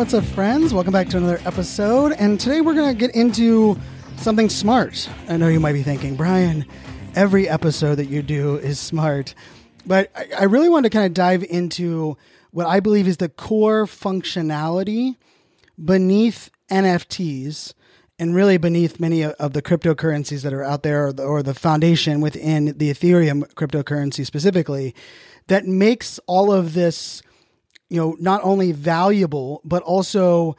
What's up, friends? Welcome back to another episode. And today we're going to get into something smart. I know you might be thinking, Brian, every episode that you do is smart. But I, I really want to kind of dive into what I believe is the core functionality beneath NFTs and really beneath many of the cryptocurrencies that are out there or the, or the foundation within the Ethereum cryptocurrency specifically that makes all of this you know, not only valuable, but also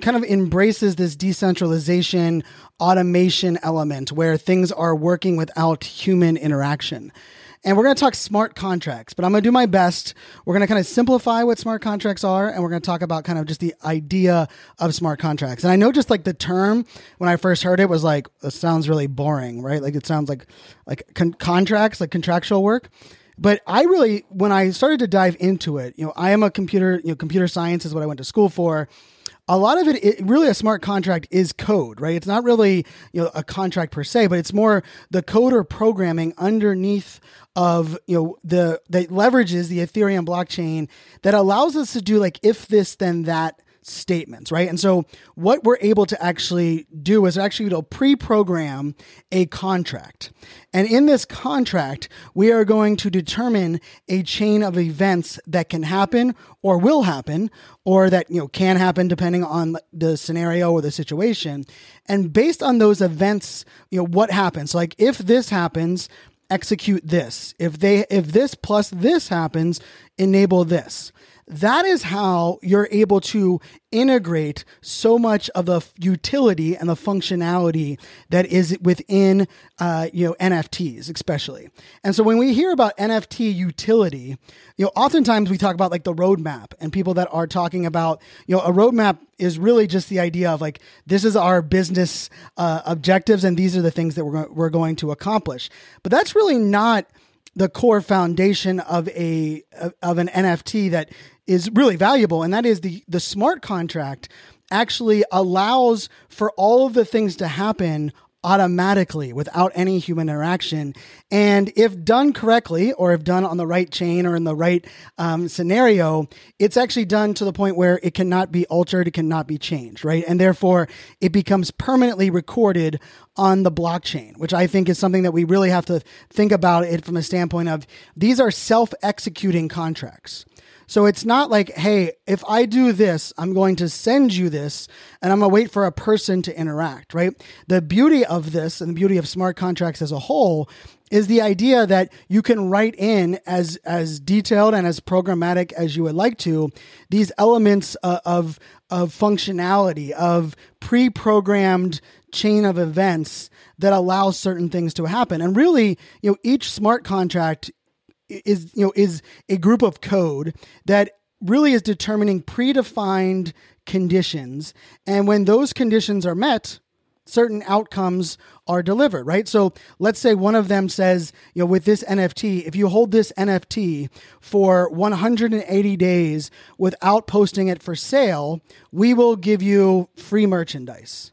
kind of embraces this decentralization automation element where things are working without human interaction. And we're going to talk smart contracts, but I'm going to do my best. We're going to kind of simplify what smart contracts are, and we're going to talk about kind of just the idea of smart contracts. And I know just like the term when I first heard it was like, it sounds really boring, right? Like it sounds like like con- contracts, like contractual work. But I really, when I started to dive into it, you know, I am a computer, you know, computer science is what I went to school for. A lot of it, it, really a smart contract is code, right? It's not really, you know, a contract per se, but it's more the code or programming underneath of, you know, the, that leverages the Ethereum blockchain that allows us to do like if this, then that statements, right? And so what we're able to actually do is actually to pre-program a contract. And in this contract, we are going to determine a chain of events that can happen or will happen or that, you know, can happen depending on the scenario or the situation. And based on those events, you know, what happens? Like if this happens, execute this. If they if this plus this happens, enable this that is how you're able to integrate so much of the utility and the functionality that is within uh, you know NFTs especially. And so when we hear about NFT utility, you know oftentimes we talk about like the roadmap and people that are talking about you know a roadmap is really just the idea of like this is our business uh, objectives and these are the things that we're, we're going to accomplish. But that's really not the core foundation of a of an NFT that is really valuable, and that is the the smart contract actually allows for all of the things to happen automatically without any human interaction. And if done correctly, or if done on the right chain or in the right um, scenario, it's actually done to the point where it cannot be altered, it cannot be changed, right? And therefore, it becomes permanently recorded on the blockchain, which I think is something that we really have to think about it from a standpoint of these are self executing contracts. So it's not like, hey, if I do this, I'm going to send you this and I'm going to wait for a person to interact, right? The beauty of this and the beauty of smart contracts as a whole is the idea that you can write in as as detailed and as programmatic as you would like to these elements uh, of of functionality of pre-programmed chain of events that allows certain things to happen and really you know each smart contract is you know is a group of code that really is determining predefined conditions. And when those conditions are met certain outcomes are delivered right? So let's say one of them says you know with this nft if you hold this nft for 180 days without posting it for sale we will give you free merchandise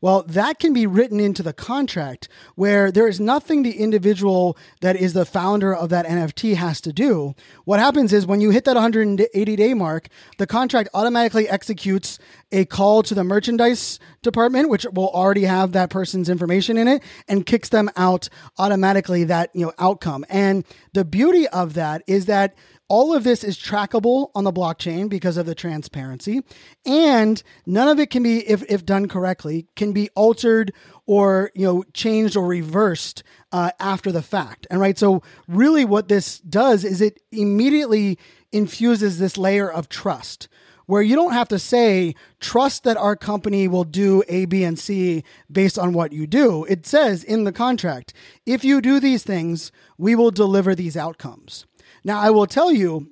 well, that can be written into the contract where there is nothing the individual that is the founder of that NFT has to do. What happens is when you hit that 180 day mark, the contract automatically executes a call to the merchandise department, which will already have that person's information in it, and kicks them out automatically that you know outcome. And the beauty of that is that all of this is trackable on the blockchain because of the transparency, and none of it can be, if, if done correctly, can be altered or you know changed or reversed uh, after the fact. And right, so really, what this does is it immediately infuses this layer of trust where you don't have to say, trust that our company will do A, B, and C based on what you do. It says in the contract, if you do these things, we will deliver these outcomes. Now, I will tell you,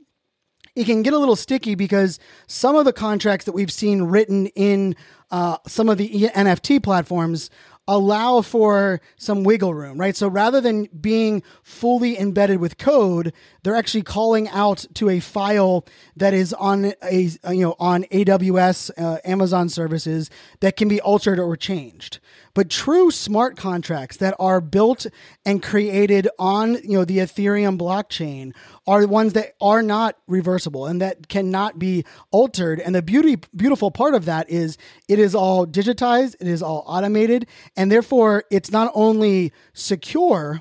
it can get a little sticky because some of the contracts that we've seen written in uh, some of the NFT platforms allow for some wiggle room, right? So rather than being fully embedded with code, they're actually calling out to a file that is on a you know on AWS, uh, Amazon services that can be altered or changed. But true smart contracts that are built and created on you know the Ethereum blockchain are the ones that are not reversible and that cannot be altered. And the beauty beautiful part of that is it is all digitized, it is all automated, and therefore it's not only secure,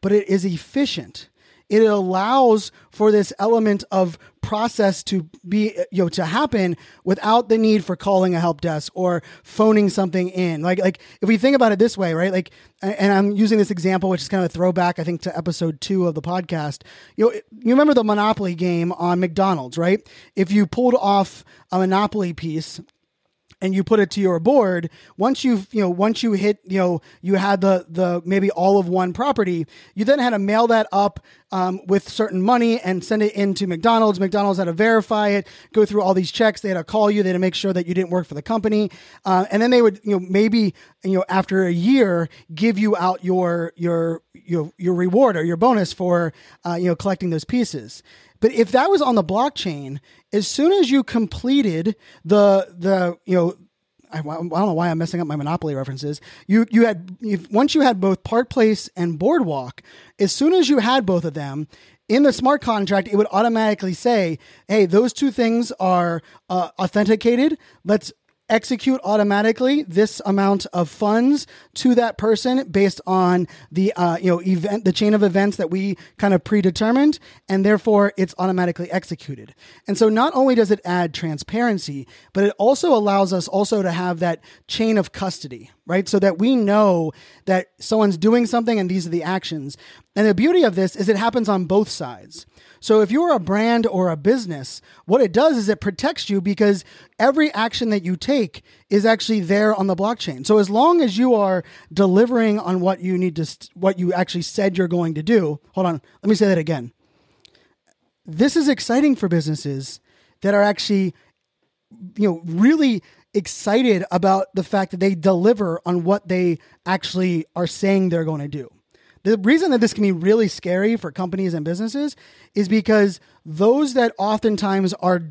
but it is efficient it allows for this element of process to be you know to happen without the need for calling a help desk or phoning something in. Like like if we think about it this way right like and i'm using this example which is kind of a throwback i think to episode two of the podcast. You know you remember the monopoly game on mcdonald's right? If you pulled off a monopoly piece and you put it to your board once you've you know once you hit you know you had the the maybe all of one property you then had to mail that up um, with certain money and send it into mcdonald's. Mcdonald's had to verify it go through all these checks. They had to call you. They had to make sure that you didn't work for the company. Uh, and then they would you know maybe you know after a year give you out your your your, your reward or your bonus for uh, you know collecting those pieces but if that was on the blockchain, as soon as you completed the the you know I, I, don't know why I'm messing up my Monopoly references. You you had if, once you had both Park Place and Boardwalk. As soon as you had both of them in the smart contract, it would automatically say, "Hey, those two things are uh, authenticated. Let's execute automatically this amount of funds to that person based on the uh, you know event the chain of events that we kind of predetermined and therefore it's automatically executed. And so not only does it add transparency but it also allows us also to have that chain of custody right? So that we know that someone's doing something and these are the actions. And the beauty of this is it happens on both sides so if you're a brand or a business, what it does is it protects you because every action that you take is actually there on the blockchain. So as long as you are delivering on what you need to what you actually said you're going to do. Hold on, let me say that again. This is exciting for businesses that are actually you know really excited about the fact that they deliver on what they actually are saying they're going to do. The reason that this can be really scary for companies and businesses is because those that oftentimes are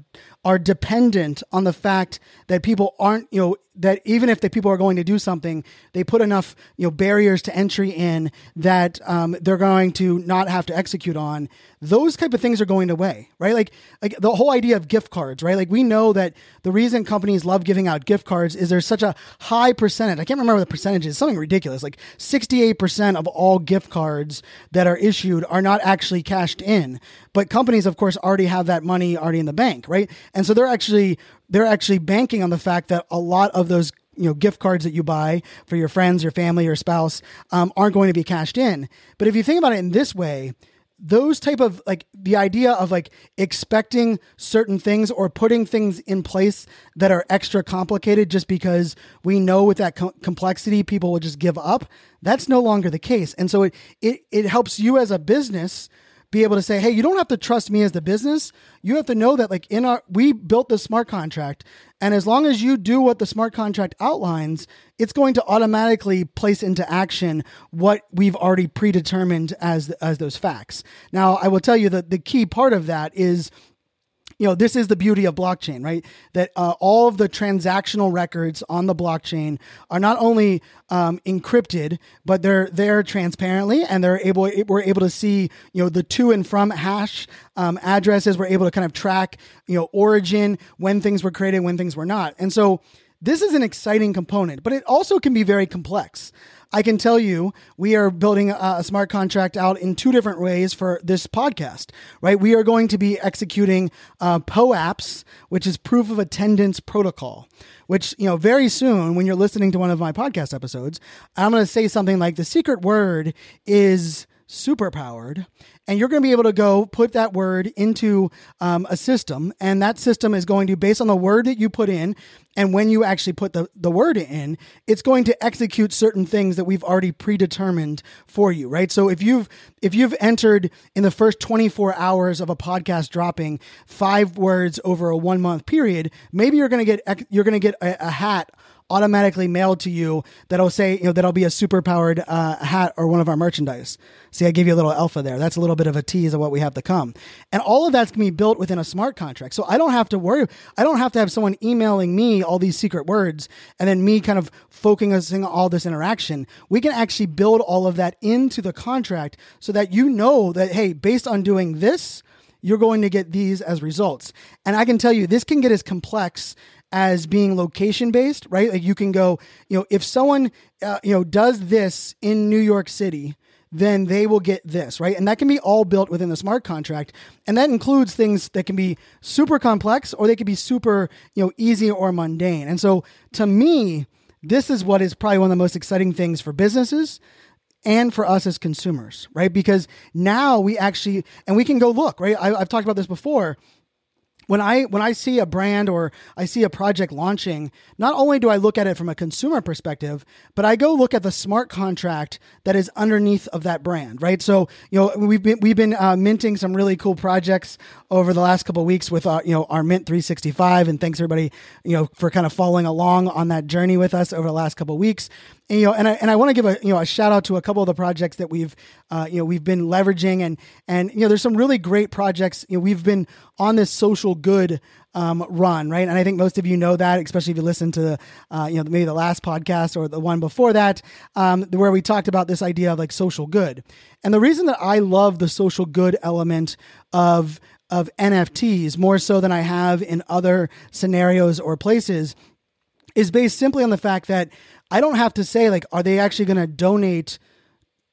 are dependent on the fact that people aren't, you know, that even if the people are going to do something, they put enough, you know, barriers to entry in that um, they're going to not have to execute on. Those type of things are going away, right? Like, like the whole idea of gift cards, right? Like we know that the reason companies love giving out gift cards is there's such a high percentage. I can't remember the percentage is something ridiculous. Like 68% of all gift cards that are issued are not actually cashed in, but companies, of course, already have that money already in the bank, right? And so they're actually they're actually banking on the fact that a lot of those you know gift cards that you buy for your friends, your family, your spouse um, aren't going to be cashed in. But if you think about it in this way, those type of like the idea of like expecting certain things or putting things in place that are extra complicated just because we know with that com- complexity people will just give up that's no longer the case and so it it, it helps you as a business be able to say, hey, you don't have to trust me as the business. You have to know that, like, in our, we built the smart contract. And as long as you do what the smart contract outlines, it's going to automatically place into action what we've already predetermined as, as those facts. Now, I will tell you that the key part of that is you know, this is the beauty of blockchain, right? That uh, all of the transactional records on the blockchain are not only um, encrypted, but they're there transparently, and they're able we're able to see you know the to and from hash um, addresses. We're able to kind of track you know origin when things were created, when things were not, and so this is an exciting component, but it also can be very complex. I can tell you we are building a, smart contract out in two different ways for this podcast, right? We are going to be executing uh, POAPs, which is proof of attendance protocol, which, you know, very soon when you're listening to one of my podcast episodes, I'm going to say something like the secret word is super powered and you're going to be able to go put that word into um, a system. And that system is going to based on the word that you put in and when you actually put the, the word in it's going to execute certain things that we've already predetermined for you right? So if you've if you've entered in the first 24 hours of a podcast dropping five words over a one month period maybe you're going to get you're going to get a, a hat automatically mailed to you that'll say, you know, that'll be a super powered uh, hat or one of our merchandise. See, I gave you a little alpha there. That's a little bit of a tease of what we have to come. And all of that's going to be built within a smart contract. So I don't have to worry. I don't have to have someone emailing me all these secret words and then me kind of focusing on all this interaction. We can actually build all of that into the contract so that you know that, hey, based on doing this, you're going to get these as results. And I can tell you, this can get as complex as being location based, right? Like you can go, you know, if someone, uh, you know, does this in New York City, then they will get this, right? And that can be all built within the smart contract. And that includes things that can be super complex or they can be super, you know, easy or mundane. And so to me, this is what is probably one of the most exciting things for businesses and for us as consumers, right? Because now we actually, and we can go look, right? I, have talked about this before when I when I see a brand or I see a project launching, not only do I look at it from a consumer perspective, but I go look at the smart contract that is underneath of that brand, right? So you know we've been we've been uh, minting some really cool projects over the last couple weeks with our, uh, you know our Mint 365, and thanks everybody you know for kind of following along on that journey with us over the last couple weeks. And, you know, and I and I want to give a you know a shout out to a couple of the projects that we've uh, you know we've been leveraging and and you know there's some really great projects. You know, we've been on this social good um, run, right? And I think most of you know that, especially if you listen to uh, you know maybe the last podcast or the one before that, um, where we talked about this idea of like social good. And the reason that I love the social good element of of NFTs more so than I have in other scenarios or places is based simply on the fact that I don't have to say like, are they actually going to donate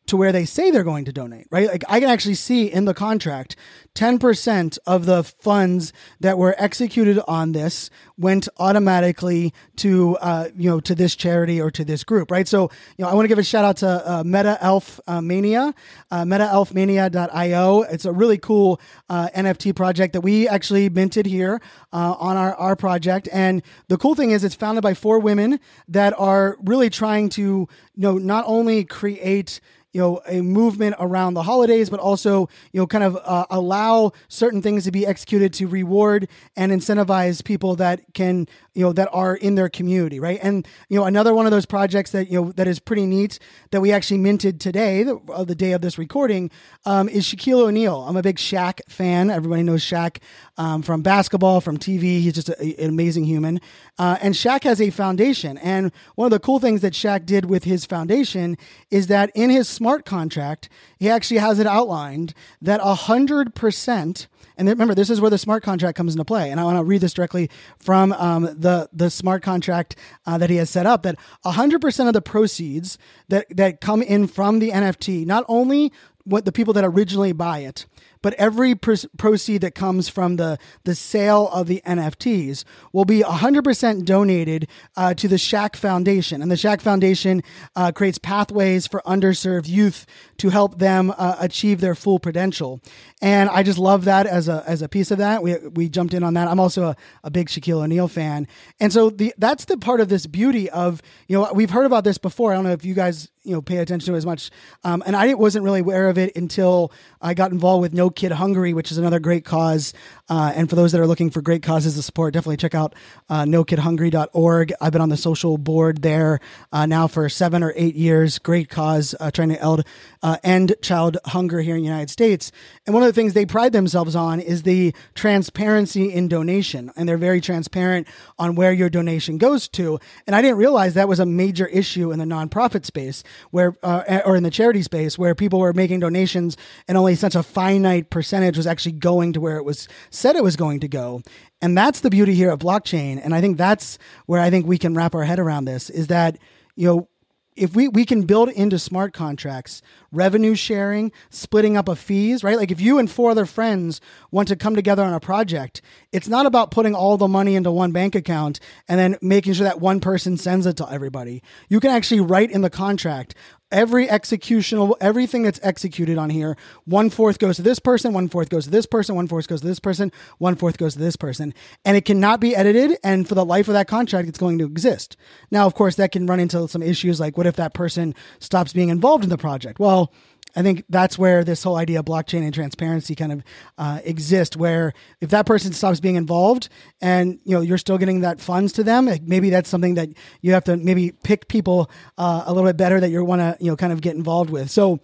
to where they say they're going to donate, right? Like I can actually see in the contract 10% of the funds that were executed on this went automatically to, uh, you know, to this charity or to this group, right? So, you know, I want to give a shout out to uh, Meta Elf uh, Mania, uh, metaelfmania.io. It's a really cool uh, NFT project that we actually minted here uh, on our, our project. And the cool thing is it's founded by four women that are really trying to, you know, not only create you know a movement around the holidays, but also you know kind of uh, allow certain things to be executed to reward and incentivize people that can you know that are in their community, right? And you know another one of those projects that you know that is pretty neat that we actually minted today, the, uh, the day of this recording, um, is Shaquille O'Neal. I'm a big Shaq fan. Everybody knows Shaq um, from basketball, from TV. He's just a, an amazing human. Uh, and Shaq has a foundation, and one of the cool things that Shaq did with his foundation is that in his smart contract, he actually has it outlined that 100%, and remember, this is where the smart contract comes into play. And I want to read this directly from um, the, the smart contract uh, that he has set up that 100% of the proceeds that, that come in from the NFT, not only what the people that originally buy it, but every pr- proceed that comes from the, the sale of the NFTs will be 100% donated uh, to the Shaq Foundation. And the Shaq Foundation uh, creates pathways for underserved youth to help them uh, achieve their full potential. And I just love that as a, as a piece of that. We, we jumped in on that. I'm also a, a big Shaquille O'Neal fan. And so the, that's the part of this beauty of, you know, we've heard about this before. I don't know if you guys you know pay attention to as much. Um, and I wasn't really aware of it until I got involved with No Kid Hungry, which is another great cause. Uh, and for those that are looking for great causes to support, definitely check out uh, NoKidHungry.org. I've been on the social board there uh, now for seven or eight years. Great cause uh, trying to end, uh, end child hunger here in the United States. And one of the things they pride themselves on is the transparency in donation, and they're very transparent on where your donation goes to. And I didn't realize that was a major issue in the nonprofit space where uh, or in the charity space where people were making donations and only such a finite percentage was actually going to where it was said it was going to go. And that's the beauty here of blockchain. And I think that's where I think we can wrap our head around this is that, you know, if we, we can build into smart contracts revenue sharing splitting up of fees right like if you and four other friends want to come together on a project it's not about putting all the money into one bank account and then making sure that one person sends it to everybody you can actually write in the contract every executional, everything that's executed on here, one fourth goes to this person, one fourth goes to this person, one fourth goes to this person, one fourth goes to this person. And it cannot be edited. And for the life of that contract, it's going to exist. Now, of course, that can run into some issues like what if that person stops being involved in the project? Well, I think that's where this whole idea of blockchain and transparency kind of uh, exist. Where if that person stops being involved, and you know you're still getting that funds to them, maybe that's something that you have to maybe pick people uh, a little bit better that you want to you know kind of get involved with. So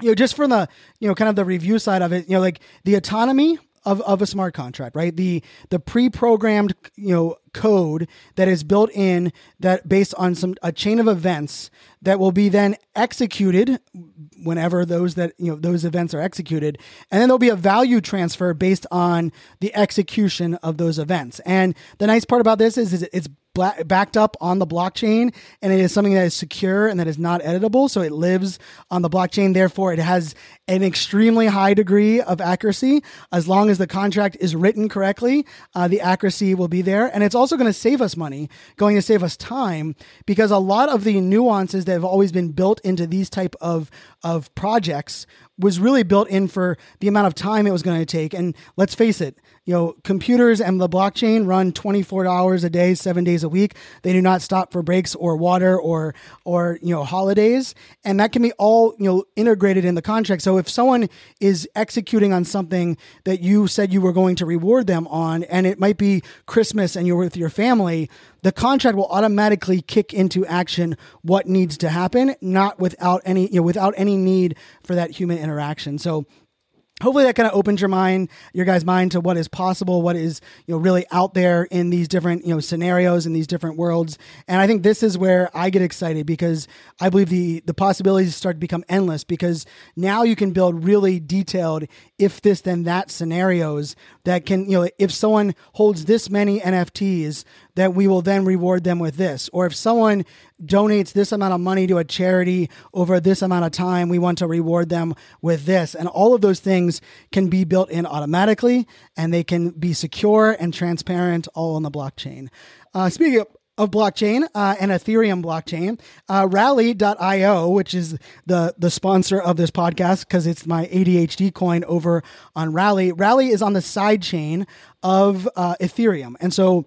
you know just from the you know kind of the review side of it, you know like the autonomy of, of a smart contract, right? The the pre-programmed, you know, code that is built in that based on some a chain of events that will be then executed whenever those that you know those events are executed. And then there'll be a value transfer based on the execution of those events. And the nice part about this is, is it's backed up on the blockchain and it is something that is secure and that is not editable so it lives on the blockchain. Therefore it has an extremely high degree of accuracy. As long as the contract is written correctly uh, the accuracy will be there. And it's also going to save us money going to save us time because a lot of the nuances that have always been built into these type of of projects was really built in for the amount of time it was going to take. And let's face it, you know, computers and the blockchain run 24 hours a day, seven days a week. They do not stop for breaks or water or, or, you know, holidays. And that can be all, you know, integrated in the contract. So if someone is executing on something that you said you were going to reward them on, and it might be Christmas and you're with your family, the contract will automatically kick into action what needs to happen, not without any, you know, without any need for that human interaction. So hopefully that kind of opens your mind your guys mind to what is possible what is you know really out there in these different you know scenarios in these different worlds and i think this is where i get excited because i believe the the possibilities start to become endless because now you can build really detailed if this then that scenarios that can you know if someone holds this many nfts that we will then reward them with this or if someone donates this amount of money to a charity over this amount of time, we want to reward them with this. And all of those things can be built in automatically and they can be secure and transparent all on the blockchain. Uh, speaking of, of blockchain uh, and Ethereum blockchain, uh, Rally.io, which is the the sponsor of this podcast because it's my ADHD coin over on Rally. Rally is on the side chain of uh, Ethereum, and so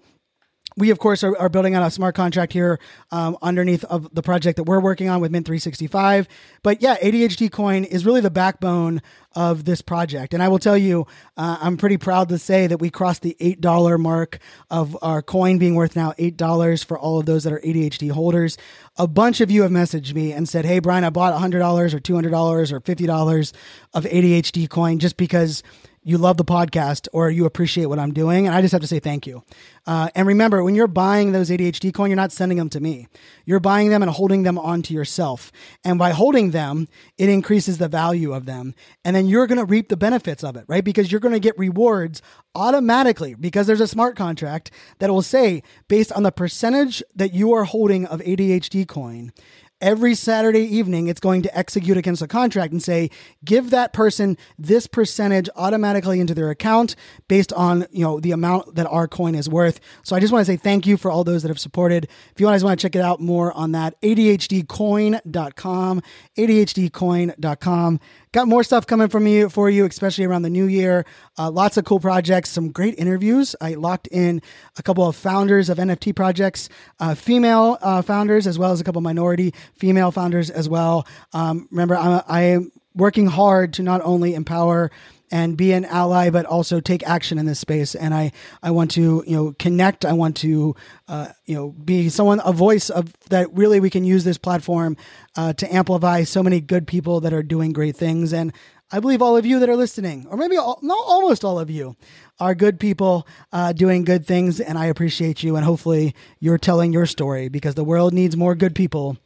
we of course are, are, building on a smart contract here um, underneath of the project that we're working on with mint 365 but yeah adhd coin is really the backbone of this project. And i will tell you uh, i'm pretty proud to say that we crossed the $8 mark of our coin being worth now $8 for all of those that are adhd holders. A bunch of you have messaged me and said hey brian i bought $100 or $200 or $50 of adhd coin just because you love the podcast or you appreciate what I'm doing. And I just have to say thank you. Uh, and remember, when you're buying those ADHD coin, you're not sending them to me. You're buying them and holding them onto yourself. And by holding them, it increases the value of them. And then you're going to reap the benefits of it, right? Because you're going to get rewards automatically because there's a smart contract that will say, based on the percentage that you are holding of ADHD coin, every Saturday evening, it's going to execute against a contract and say, give that person this percentage automatically into their account based on, you know, the amount that our coin is worth. So I just want to say thank you for all those that have supported. If you guys want to check it out more on that, ADHDcoin.com, ADHDcoin.com. Got more stuff coming from you for you, especially around the new year. Uh, lots of cool projects, some great interviews. I locked in a couple of founders of NFT projects, uh, female uh, founders, as well as a couple minority female founders as well. Um, remember, I'm, I am working hard to not only empower and be an ally, but also take action in this space. And I, I want to, you know, connect. I want to, uh, you know, be someone, a voice of that really we can use this platform uh, to amplify so many good people that are doing great things. And I believe all of you that are listening, or maybe all, not almost all of you, are good people uh, doing good things. And I appreciate you. And hopefully you're telling your story because the world needs more good people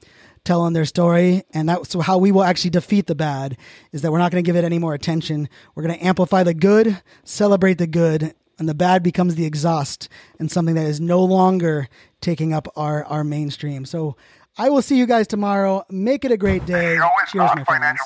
telling their story. And that's how we will actually defeat the bad is that we're not going to give it any more attention. We're going to amplify the good, celebrate the good, and the bad becomes the exhaust and something that is no longer taking up our, our mainstream. So I will see you guys tomorrow. Make it a great day. The show is Cheers, my friends.